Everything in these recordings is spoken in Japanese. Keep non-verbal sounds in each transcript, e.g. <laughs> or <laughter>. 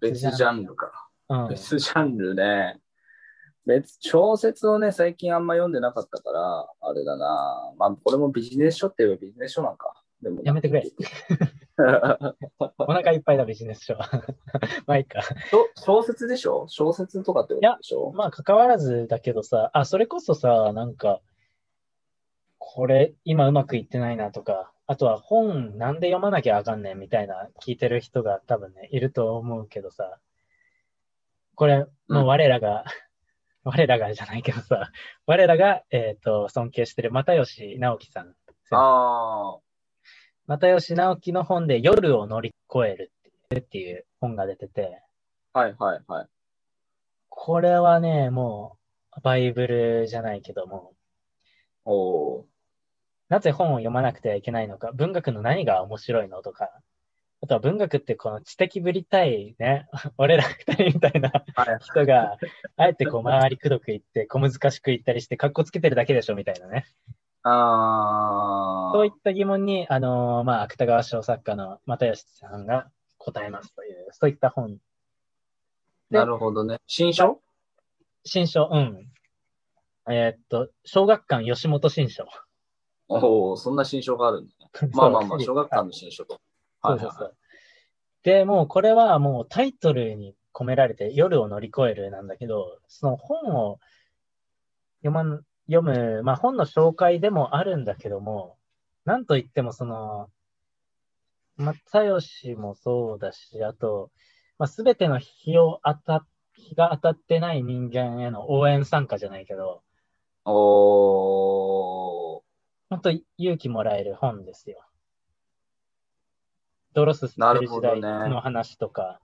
別ジャンルか。うん。別ジャンルね。別、小説をね、最近あんま読んでなかったから、あれだな。まあ、これもビジネス書って言えばビジネス書なんか。でもやめてくれ。<laughs> お腹いっぱいだ、ビジネス書。<laughs> まあいいか。小小説でしょ？小説とかってことでしょ？まあ、関わらずだけどさ、あ、それこそさ、なんか、これ、今うまくいってないなとか、あとは本なんで読まなきゃあかんねんみたいな聞いてる人が多分ね、いると思うけどさ、これ、もう我らが、<laughs> 我らがじゃないけどさ、我らが、えっ、と、尊敬してる又吉直樹さん。あ又吉直樹の本で夜を乗り越えるっていう本が出てて、あ、はいはいはい。これはね、もう、バイブルじゃないけども、おーなぜ本を読まなくてはいけないのか、文学の何が面白いのとか、あとは文学ってこの知的ぶりたいね、<laughs> 俺ら二人みたいなはい人が、あえてこう周りくどく言って、小難しく言ったりして、格好つけてるだけでしょみたいなね。あそういった疑問に、あのーまあ、芥川賞作家の又吉さんが答えますという、そういった本。でなるほどね。新書？新書、うん。えーっと、小学館吉本新書。おおそんな新書があるんだね。<laughs> まあまあまあ、小学館の新書と。そうそうそう。で、もうこれはもうタイトルに込められて夜を乗り越えるなんだけど、その本を読まん、読む、まあ本の紹介でもあるんだけども、なんといってもその、又吉もそうだし、あと、まあ、全ての日を当た、日が当たってない人間への応援参加じゃないけど、おー本当勇気もらえる本ですよ。ドロス吸ってる時代の話とか、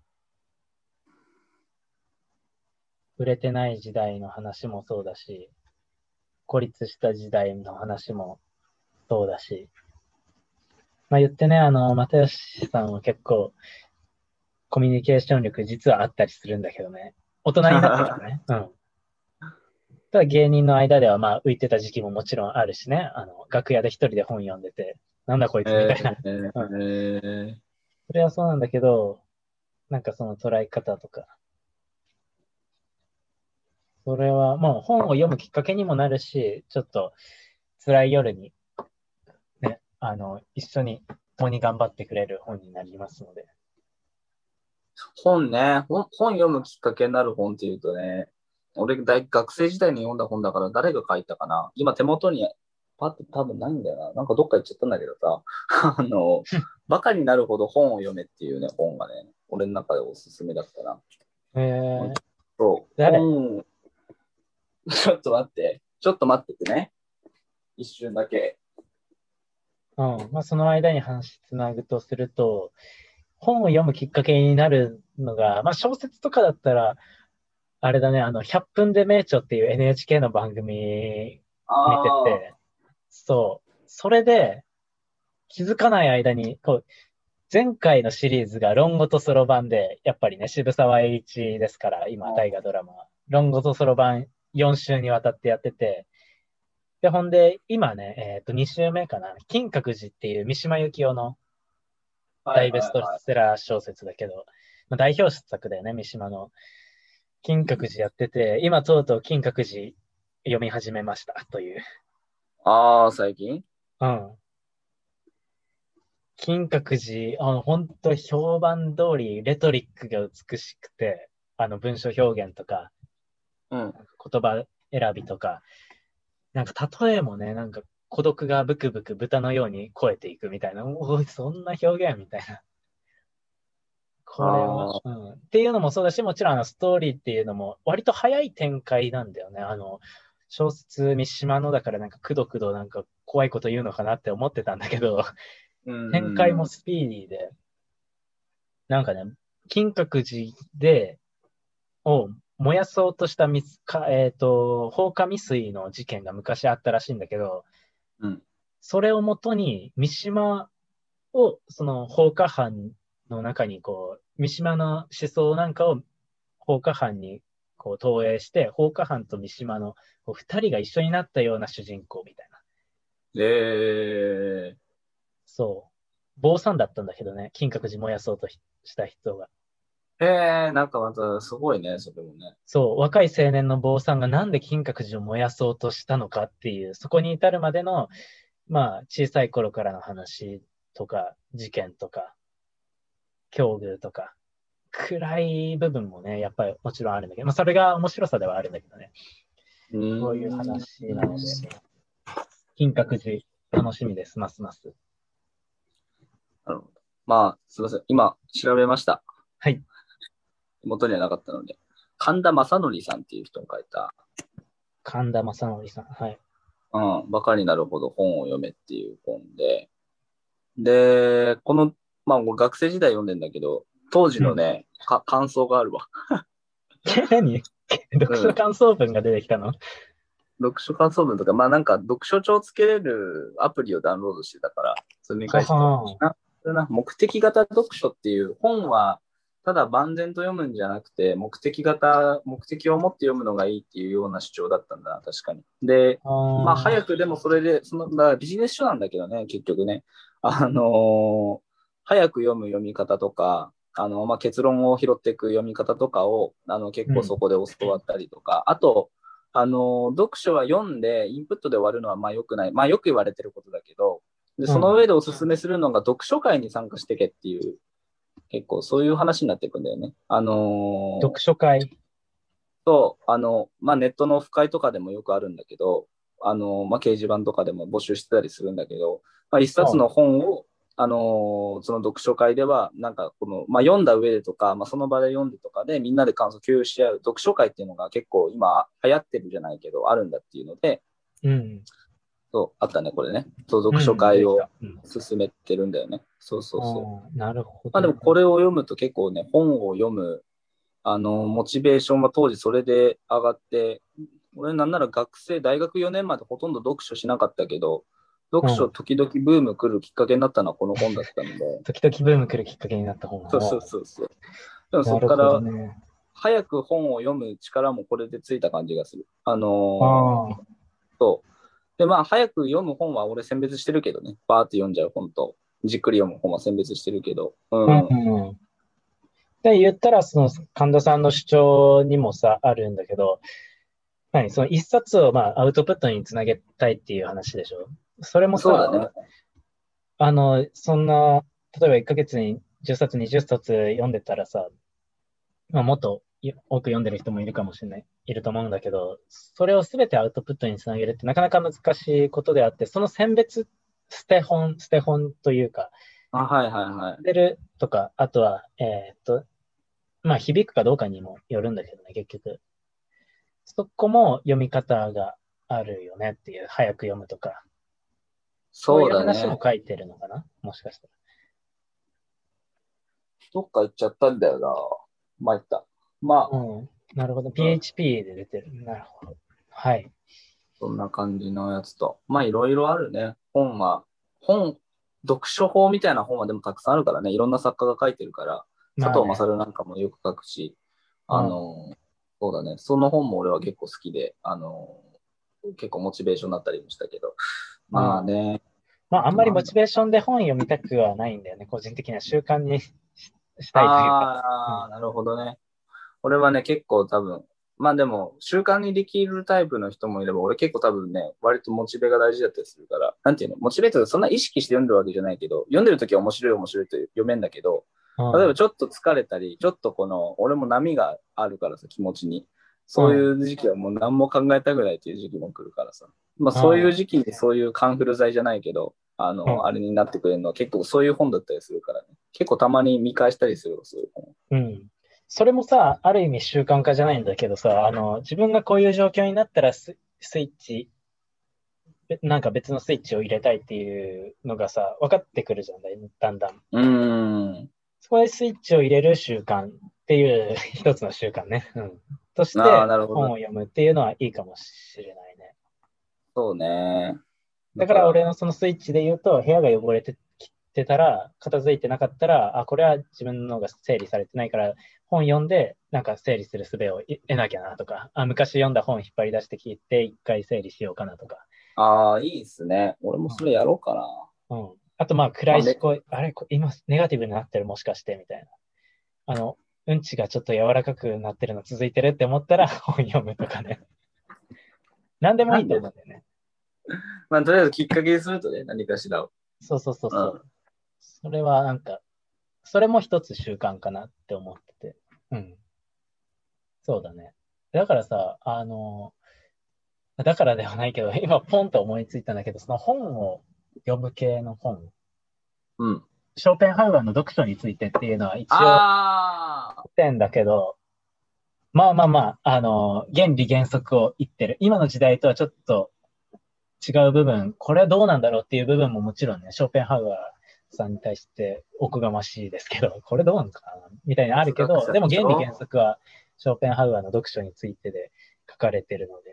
売れてない時代の話もそうだし、孤立した時代の話もそうだし、まあ言ってね、あの、又吉さんは結構、コミュニケーション力実はあったりするんだけどね。大人になってからね。<laughs> うん。ただ芸人の間ではまあ浮いてた時期ももちろんあるしね。あの、楽屋で一人で本読んでて、なんだこいつみたいな。えーえーそれはそうなんだけど、なんかその捉え方とか。それはもう本を読むきっかけにもなるし、ちょっと辛い夜に、ね、あの、一緒に共に頑張ってくれる本になりますので。本ね本、本読むきっかけになる本っていうとね、俺大学生時代に読んだ本だから誰が書いたかな？今手元にパッと多分ないんだよな。なんかどっか行っちゃったんだけどさ、<laughs> あの、バカになるほど本を読めっていうね、本がね、俺の中でおすすめだったな。えー、そう。誰？本 <laughs> ちょっと待って。ちょっと待っててね。一瞬だけ。うん。まあ、その間に話つなぐとすると、本を読むきっかけになるのが、まあ、小説とかだったら、あれだね、あの、100分で名著っていう NHK の番組見あてて、そう。それで、気づかない間に、こう、前回のシリーズが論語とそろばんで、やっぱりね、渋沢栄一ですから、今、大河ドラマは。論語とそろばん4週にわたってやってて、で、ほんで、今ね、えっ、と、2週目かな、金閣寺っていう三島由紀夫のあ大ベストセラー小説だけど、まあ、代表作だよね、三島の。金閣寺やってて、今とうとう金閣寺読み始めましたという。ああ、最近？うん。金閣寺、あの、本当評判通り、レトリックが美しくて、あの、文章表現とか、うん。言葉選びとか、なんか例えもね、なんか孤独がブクブク豚のように超えていくみたいな、おい、そんな表現みたいな。これは、うん。っていうのもそうだし、もちろんあのストーリーっていうのも割と早い展開なんだよね。あの、小説三島のだからなんかくどくどなんか怖いこと言うのかなって思ってたんだけど、うん展開もスピーディーで、なんかね、金閣寺で、を燃やそうとしたみすか、えっ、と、放火未遂の事件が昔あったらしいんだけど、うんそれをもとに、三島を、その放火犯の中に、こう、三島の思想なんかを放火犯に、こう、投影して、放火犯と三島の、こう、二人が一緒になったような主人公みたいな。えそう。坊さんだったんだけどね、金閣寺燃やそうとしした人が。へえ、なんかまたすごいね、それもね。そう、若い青年の坊さんがなんで金閣寺を燃やそうとしたのかっていう、そこに至るまでの、まあ、小さい頃からの話とか、事件とか、境遇とか、暗い部分もね、やっぱりもちろんあるんだけど、まあ、それが面白さではあるんだけどね。うんそういう話なので、金閣寺、楽しみです、ますます。なるほど。まあ、すみません。今、調べました。はい。手元にはなかったので。神田正則さんっていう人が書いた、神田正則さん。はい。うん、バカになるほど本を読めっていう本で、で、この、まあ、俺学生時代読んでんだけど、当時のね、か感想があるわ。<laughs> え、何？<laughs> 読書感想文が出てきたの、読書感想文とか、まあなんか読書帳つけれるアプリをダウンロードしてたから、それに書いてなな目的型読書っていう本は、ただ万全と読むんじゃなくて、目的型、目的を持って読むのがいいっていうような主張だったんだな、確かに。で、まあ早くでもそれで、その、だからビジネス書なんだけどね、結局ね。あのー早く読む読み方とか、あの、まあ結論を拾っていく読み方とかを、あの、結構そこで教わったりとか、あと、あの、読書は読んで、インプットで終わるのはまあ良くない。まあよく言われてることだけど、で、その上でおすすめするのが読書会に参加してけっていう、結構そういう話になっていくんだよね。あのー読書会。と、あの、まあ、ネットのオフ会とかでもよくあるんだけど、あの、まあ、掲示板とかでも募集してたりするんだけど、まあ、一冊の本を、あの、その読書会では、なんかこの、まあ、読んだ上でとか、まあ、その場で読んでとかで、みんなで感想共有し合う読書会っていうのが結構今流行ってるじゃないけど、あるんだっていうので、うん。そう、あったね、これね。そう、読書会をうん進めてるんだよね。そうそうそう。あーなるほど。まあでもこれを読むと結構ね、本を読む、あの、モチベーションは当時それで上がって、俺なんなら学生、大学4年までほとんど読書しなかったけど、読書時々ブーム来るきっかけになったのはこの本だったので、<laughs> 時々ブーム来るきっかけになった本そうそうそうそう。でもそこから。早く本を読む力もこれでついた感じがする。あのー。そう。で、まあ、早く読む本は俺選別してるけどね。バーって読んじゃう本と、じっくり読む本は選別してるけど。うん。うんうん。で、言ったら、その、神田さんの主張にもさ、あるんだけど、何？その一冊を、まあ、アウトプットにつなげたいっていう話でしょ？それもそうさ、だね。あの、そんな、例えば1ヶ月に10冊、20冊読んでたらさ、まあ、もっとい多く読んでる人もいるかもしれない、いると思うんだけど、それをすべてアウトプットにつなげるってなかなか難しいことであって、その選別、捨て本、捨て本というか、あ、はいはいはい。出るとか、あとは、えーっと、まあ、響くかどうかにもよるんだけどね、結局。そこも読み方があるよねっていう、早く読むとか。そうだいう話。書いてるのかな？もしかしたら。どっか行っちゃったんだよな。参った。まあ、うん。なるほど。PHP で出てる。なるほど。はい。そんな感じのやつと。まあ、いろいろあるね。本は、本、読書法みたいな本はでもたくさんあるからね。いろんな作家が書いてるから、佐藤勝なんかもよく書くし、うんあの、そうだね。その本も俺は結構好きで、あの、結構モチベーションになったりもしたけど。まあね。まあ、あんまりモチベーションで本読みたくはないんだよね。個人的な習慣にし <laughs> したいというか。ああ、なるほどね。俺はね、結構多分、まあでも、習慣にできるタイプの人もいれば、俺結構多分ね、割とモチベが大事だったりするから、なんていうの、モチベートそんな意識して読んでるわけじゃないけど、読んでる時は面白い面白いと読めんだけど、うん例えばちょっと疲れたり、ちょっとこの、俺も波があるからさ、気持ちに。そういう時期はもう何も考えたくないっていう時期も来るからさ。まあそういう時期にそういうカンフル剤じゃないけど、あの、うんあれになってくれるのは結構そういう本だったりするからね。結構たまに見返したりするよそういう本。うん。それもさ、ある意味習慣化じゃないんだけどさ、あの、自分がこういう状況になったらス、スイッチ、べなんか別のスイッチを入れたいっていうのがさ、分かってくるじゃん、だんだん。うーん。そこでスイッチを入れる習慣っていう一つの習慣ね。うん。として本を読むっていうのはいいかもしれないね。そうね。だから俺のそのスイッチで言うと、部屋が汚れてきてたら、片付いてなかったら、あ、これは自分のが整理されてないから、本読んで、なんか整理する術をい得なきゃなとか、あ、昔読んだ本引っ張り出してきて、一回整理しようかなとか。ああ、いいっすね。俺もそれやろうかな。うん。あと、まあ、暗い思考、あれ、こ今、ネガティブになってる、もしかして、みたいな。あの、うんちがちょっと柔らかくなってるの続いてるって思ったら <laughs> 本読むとかね。何でもいいと思うんだよね。まあ、とりあえずきっかけにするとね、何かしらを。そうそうそうそう。それはなんか、それも一つ習慣かなって思ってて。うん。そうだね。だからさ、あの、だからではないけど、今ポンと思いついたんだけど、その本を読む系の本、うん。ショーペンハウアーの読書についてっていうのは一応点だけど、まあまあまあ、あの、原理原則を言ってる。今の時代とはちょっと違う部分、これはどうなんだろうっていう部分ももちろんね、ショーペンハウアーさんに対しておこがましいですけど、これどうなのかなみたいなのあるけど、でも原理原則はショーペンハウアーの読書についてで書かれてるので、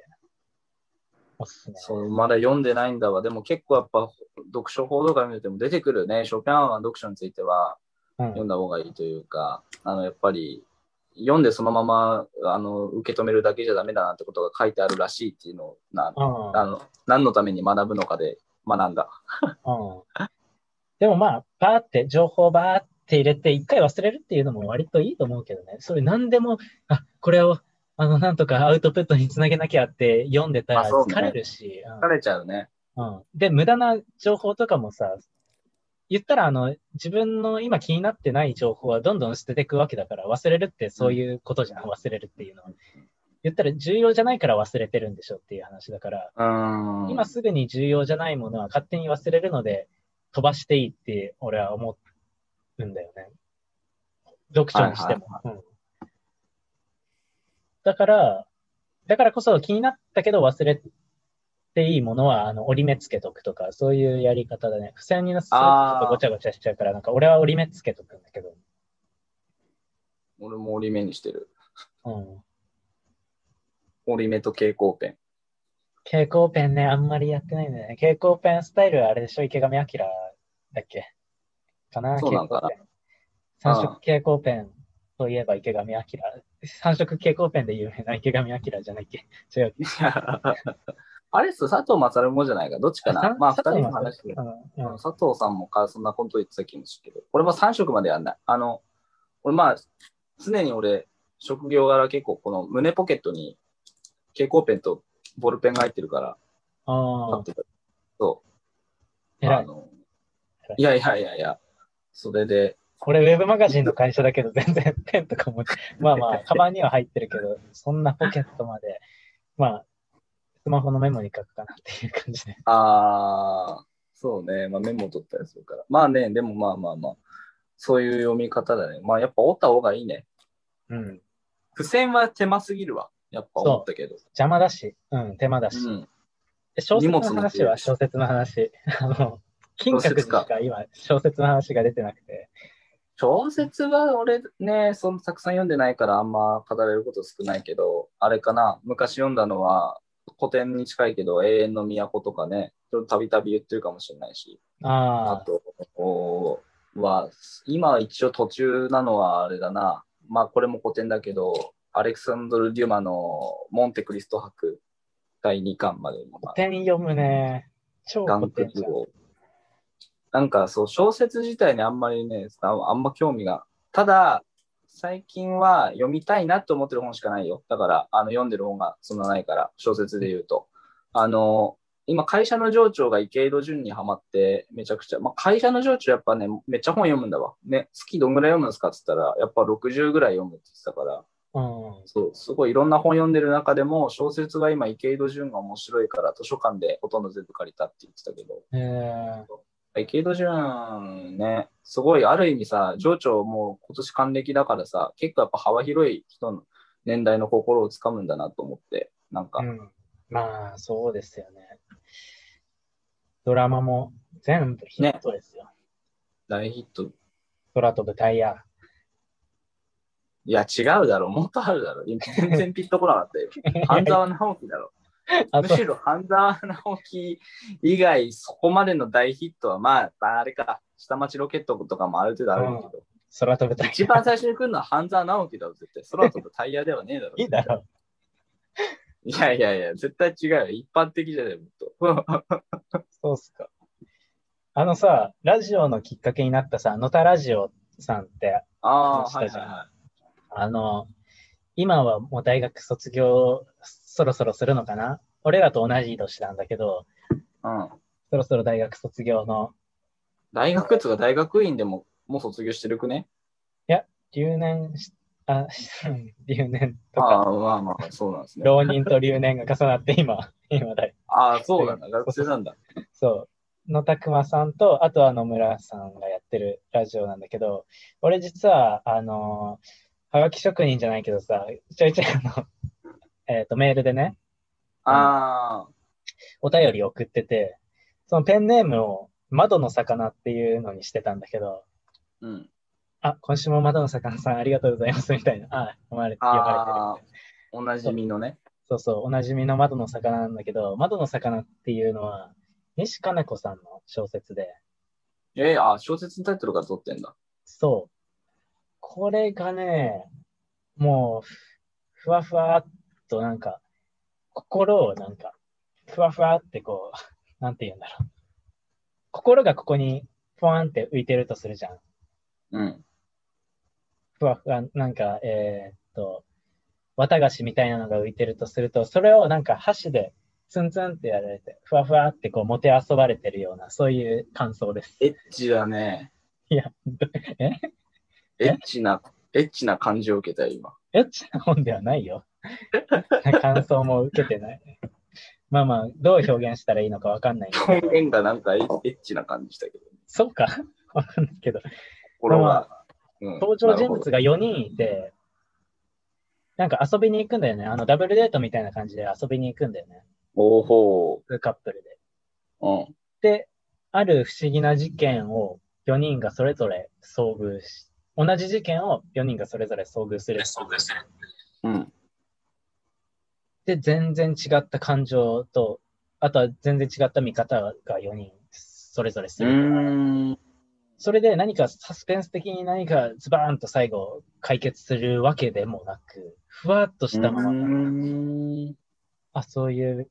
おすすめ。そう、まだ読んでないんだわ。でも結構やっぱ読書報道会見ても出てくるね。ショーペンハウアーの読書についてはうん読んだ方がいいというか、あの、やっぱり読んでそのままあの受け止めるだけじゃダメだなってことが書いてあるらしいっていうのをなうんあの何のために学ぶのかで学んだ。うんでもまあ、バーって、情報バーって入れて、一回忘れるっていうのも割といいと思うけどね。それ何でも、あ、これを、あの、なんとかアウトプットにつなげなきゃって読んでたら疲れるし、疲れちゃうね。うんうん。で、無駄な情報とかもさ、言ったら、あの、自分の今気になってない情報はどんどん捨てていくわけだから、忘れるってそういうことじゃん、忘れるっていうのは。言ったら重要じゃないから忘れてるんでしょっていう話だから、うーん。今すぐに重要じゃないものは勝手に忘れるので、飛ばしていいって俺は思うんだよね。読書にしても。うんだから、だからこそ気になったけど忘れていいものは、あの、折り目つけとくとか、そういうやり方だね。付箋になすとちょっとごちゃごちゃしちゃうから、なんか俺は折り目つけとくんだけど。俺も折り目にしてる。うん。折り目と蛍光ペン。蛍光ペンね、あんまりやってないんだよね。蛍光ペンスタイルはあれでしょ？池上彰だっけ？かな？そうなんかな蛍光ペン。三色蛍光ペンといえば池上彰。三色蛍光ペンで有名な池上彰じゃないっけ？違う。<laughs> あれっす、佐藤勝もじゃないか。どっちかな？まあ、二人の話で。うんうん佐藤さんもかそんなこと言ってた気もするけど、俺も3色までやんない。あの、俺まあ、常に俺、職業柄結構この胸ポケットに蛍光ペンとボールペンが入ってるから、あっ、てた。そう。あのいやいやいやいや、それで、俺、ウェブマガジンの会社だけど、全然ペンとかも、まあまあ、カバンには入ってるけど、そんなポケットまで、まあ、スマホのメモに書くかなっていう感じで。ああ、そうね、まあメモ取ったりするから。まあね、でもまあまあまあ、そういう読み方だね。まあやっぱ折った方がいいね。うん。付箋は手間すぎるわ。やっぱ思ったけど。邪魔だし、うん、手間だし。うん。で小説の話は小説の話。あの、金閣寺しか今、小説の話が出てなくて。小説は俺ね、そんたくさん読んでないからあんま語れること少ないけど、あれかな、昔読んだのは古典に近いけど、永遠の都とかね、たびたび言ってるかもしれないし、あああ、とおは、今は一応途中なのはあれだな、まあこれも古典だけど、アレクサンドル・デュマのモンテクリスト博第2巻まで今。古典読むね。超古典じゃん。なんかそう、小説自体にあんまりね、ああんま興味が。ただ、最近は読みたいなって思ってる本しかないよ。だから、あの読んでる本がそんなないから、小説で言うと。あの、今、会社の上長が池井戸潤にハマって、めちゃくちゃ、まあ、会社の上長やっぱね、めっちゃ本読むんだわ。ね、月どんぐらい読むんですかって言ったら、やっぱ60ぐらい読むって言ってたから、うん。そう、すごいいろんな本読んでる中でも、小説が今、池井戸潤が面白いから、図書館でほとんど全部借りたって言ってたけど、えー、池井戸潤ね、すごい、ある意味さ、情緒もう今年還暦だからさ、結構やっぱ幅広い人の年代の心をつかむんだなと思って、なんか、うん。まあ、そうですよね。ドラマも全部ヒットですよ。大ヒット。空飛ぶタイヤ。いや、違うだろ、もっとあるだろ。今全然ピッとこなかったよ。<laughs> 半沢直樹だろ。<laughs> むしろ半沢直樹以外、そこまでの大ヒットは、まあ、あれか、下町ロケットとかもある程度あるけど、空飛ぶタイヤ。一番最初に来るのは半沢直樹だろ、絶対。空飛ぶタイヤではねえだろ。いいだろ。いやいやいや、絶対違うよ。一般的じゃねえ、もっと。<laughs> そうっすか。あのさ、ラジオのきっかけになったさ、野田ラジオさんって、ああ、はいはいはい。あの、今はもう大学卒業そろそろするのかな？俺らと同じ年なんだけど、うん。そろそろ大学卒業の大学っつうか大学院でももう卒業してるくね？留年し、あ、<laughs> 留年とあか、あ、まあまあ、そうなんですね。浪人と留年が重なって今、<laughs> 今だい。ああ、そうなんだ。学生なんだ。そう。野田熊さんと、あとは野村さんがやってるラジオなんだけど、俺実は、あの、はがき職人じゃないけどさ、ちょいちょいあの、えっ、と、メールでね、ああ、お便り送ってて、そのペンネームを窓の魚っていうのにしてたんだけど、うん。あ、今週も窓の魚さんありがとうございますみたいな、あ、読まれ読まれてるおなじみのね。そうそう、おなじみの窓の魚なんだけど、窓の魚っていうのは、西加奈子さんの小説で、えー、あ、小説のタイトルから取ってんだ。そう。これがね、もう、ふわふわっとなんか、心をなんか、ふわふわってこう、<laughs> なんて言うんだろう。心がここに、ふわんって浮いてるとするじゃん。うん。ふわふわ、なんか、えーっと、綿菓子みたいなのが浮いてるとすると、それをなんか箸でツンツンってやられて、ふわふわってこう、もてあそばれてるような、そういう感想です。エッチだね。<laughs> いや、どえ？エッチな、エッチな感じを受けたよ、今。エッチな本ではないよ。<laughs> 感想も受けてない。まあまあ、どう表現したらいいのかわかんない。表現がなんかエッチな感じしたけど。そうか <laughs> わかんないけど。心が。うん登場人物が4人いて、なんか遊びに行くんだよね。あの、ダブルデートみたいな感じで遊びに行くんだよね。おほカップルで。う。うん。で、ある不思議な事件を4人がそれぞれ遭遇し、同じ事件を4人がそれぞれ遭遇する。うん。で、全然違った感情と、あとは全然違った見方が4人それぞれすうる。ーん。それで何かサスペンス的に何かズバーンと最後解決するわけでもなく、ふわっとしたまま、あ、そういう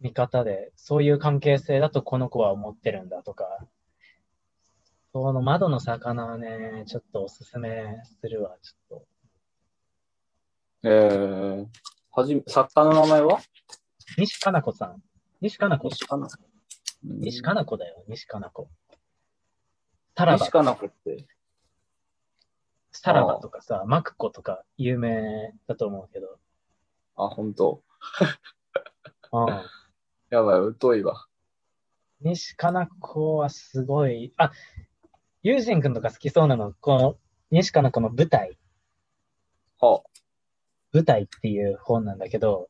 見方で、そういう関係性だとこの子は思ってるんだとか、その窓の魚はね、ちょっとおすすめするわ、ちょっと。えー、はじめ、作家の名前は？西加奈子さん。西加奈子。西かな西加奈子だよ、西加奈子。タラバ西、かな子って？タラバとかさ、マクコとか有名だと思うけど。あ、本当。うん。やばい、疎いわ。西加奈子はすごい、あ、ユージン君とか好きそうなの、この西加奈子の舞台、は舞台っていう本なんだけど、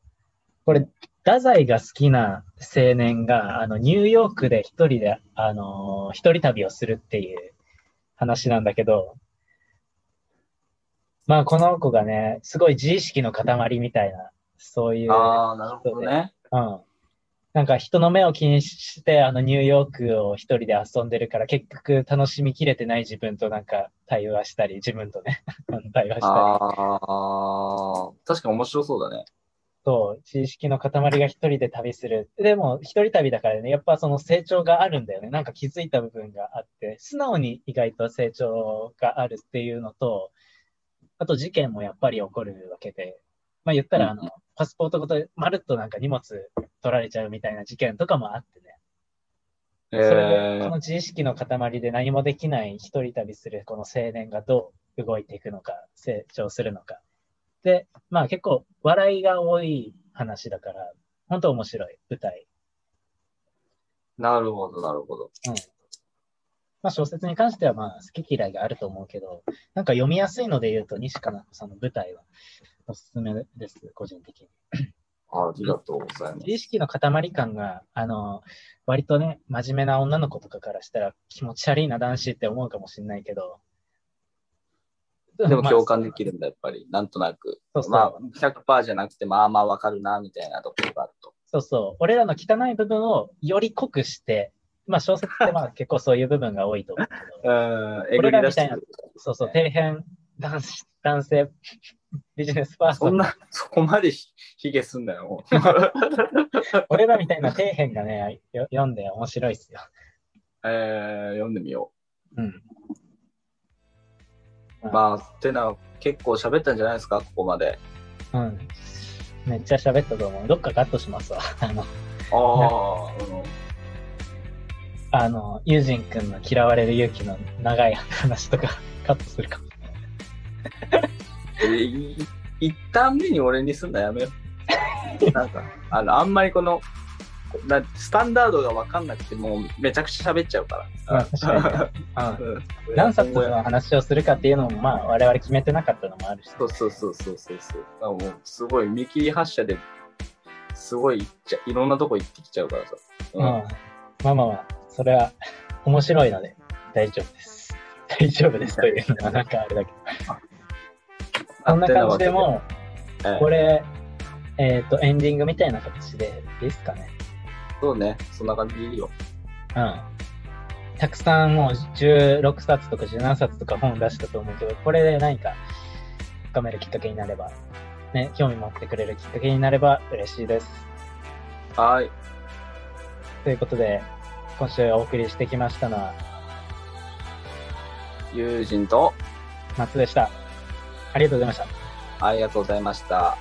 これ、太宰が好きな青年が、あの、ニューヨークで一人で、あのー一人旅をするっていう話なんだけど、まあ、この子がね、すごい自意識の塊みたいな、そういう、ああ、なるほどね。うん。なんか人の目を気にして、あのニューヨークを一人で遊んでるから、結局楽しみきれてない自分となんか対話したり、自分とね、<laughs> 対話したり。ああ、確かに面白そうだね。そう、知識の塊が一人で旅する。でも、一人旅だからね、やっぱその成長があるんだよね。なんか気づいた部分があって、素直に意外と成長があるっていうのと、あと事件もやっぱり起こるわけで、まあ言ったら、あうんの、パスポートごとまるっとなんか荷物取られちゃうみたいな事件とかもあってね。えそれで、こーの、自意識の塊で何もできない一人旅するこの青年がどう動いていくのか、成長するのか。で、まあ結構笑いが多い話だから、本当面白い舞台。なるほど、なるほど。うん。まあ小説に関してはまあ好き嫌いがあると思うけど、なんか読みやすいので言うと西加奈子さんの舞台はおすすめです、個人的に。ありがとうございます自。意識の塊感が、あの、割とね、真面目な女の子とかからしたら気持ち悪いな男子って思うかもしれないけど。でもまあ共感できるんだ、やっぱり。なんとなく。そうそうまあ、100%じゃなくて、まあまあわかるな、みたいなところがあると。そうそう。俺らの汚い部分をより濃くして、まあ小説ってまあ結構そういう部分が多いと思うけど、<laughs> うん、えぐり出してる。そうそう、底辺男子、男性ビジネスパーソン。そんな、そこまでひひげすんだよ。<laughs> 俺らみたいな底辺がね、よ読んで面白いっすよ。えー、読んでみようん。まあ、てな、結構喋ったんじゃないですか、ここまで。うん。めっちゃ喋ったと思う。どっかカットしますわ。あの、ああ、<laughs> うんあの、ユージン君の嫌われる勇気の長い話とかカットするかも。えい一旦目に俺にすんのやめよう。なんか、あの、あんまりこの、なスタンダードが分かんなくて、もうめちゃくちゃ喋っちゃうかまあら。確かに。うん。うん何冊の話をするかっていうのも、まあ、我々決めてなかったのもあるし。そうそうそうそうそうそう。もう、すごい見切り発車で、すごいいっちゃいろんなとこ行ってきちゃうからさ。うん。まあまあまあ、それは面白いので大丈夫です。大丈夫ですというのはなんかあれだけど。こんな感じでもええう、これ、えっ、と、エンディングみたいな形でいいですかね。そうね、そんな感じでいいよ。うん。たくさんもう16冊とか17冊とか本出したと思うけど、これで何か深めるきっかけになれば、ね、興味持ってくれるきっかけになれば嬉しいです。はい。ということで、今週お送りしてきましたのは友人と、松でした。ありがとうございました。ありがとうございました。